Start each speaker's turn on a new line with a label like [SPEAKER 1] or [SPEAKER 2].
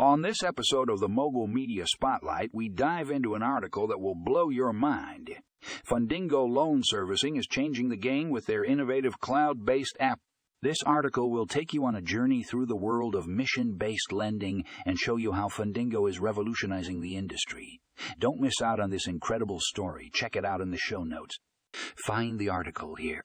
[SPEAKER 1] On this episode of the Mogul Media Spotlight, we dive into an article that will blow your mind. Fundingo Loan Servicing is changing the game with their innovative cloud based app. This article will take you on a journey through the world of mission based lending and show you how Fundingo is revolutionizing the industry. Don't miss out on this incredible story. Check it out in the show notes. Find the article here.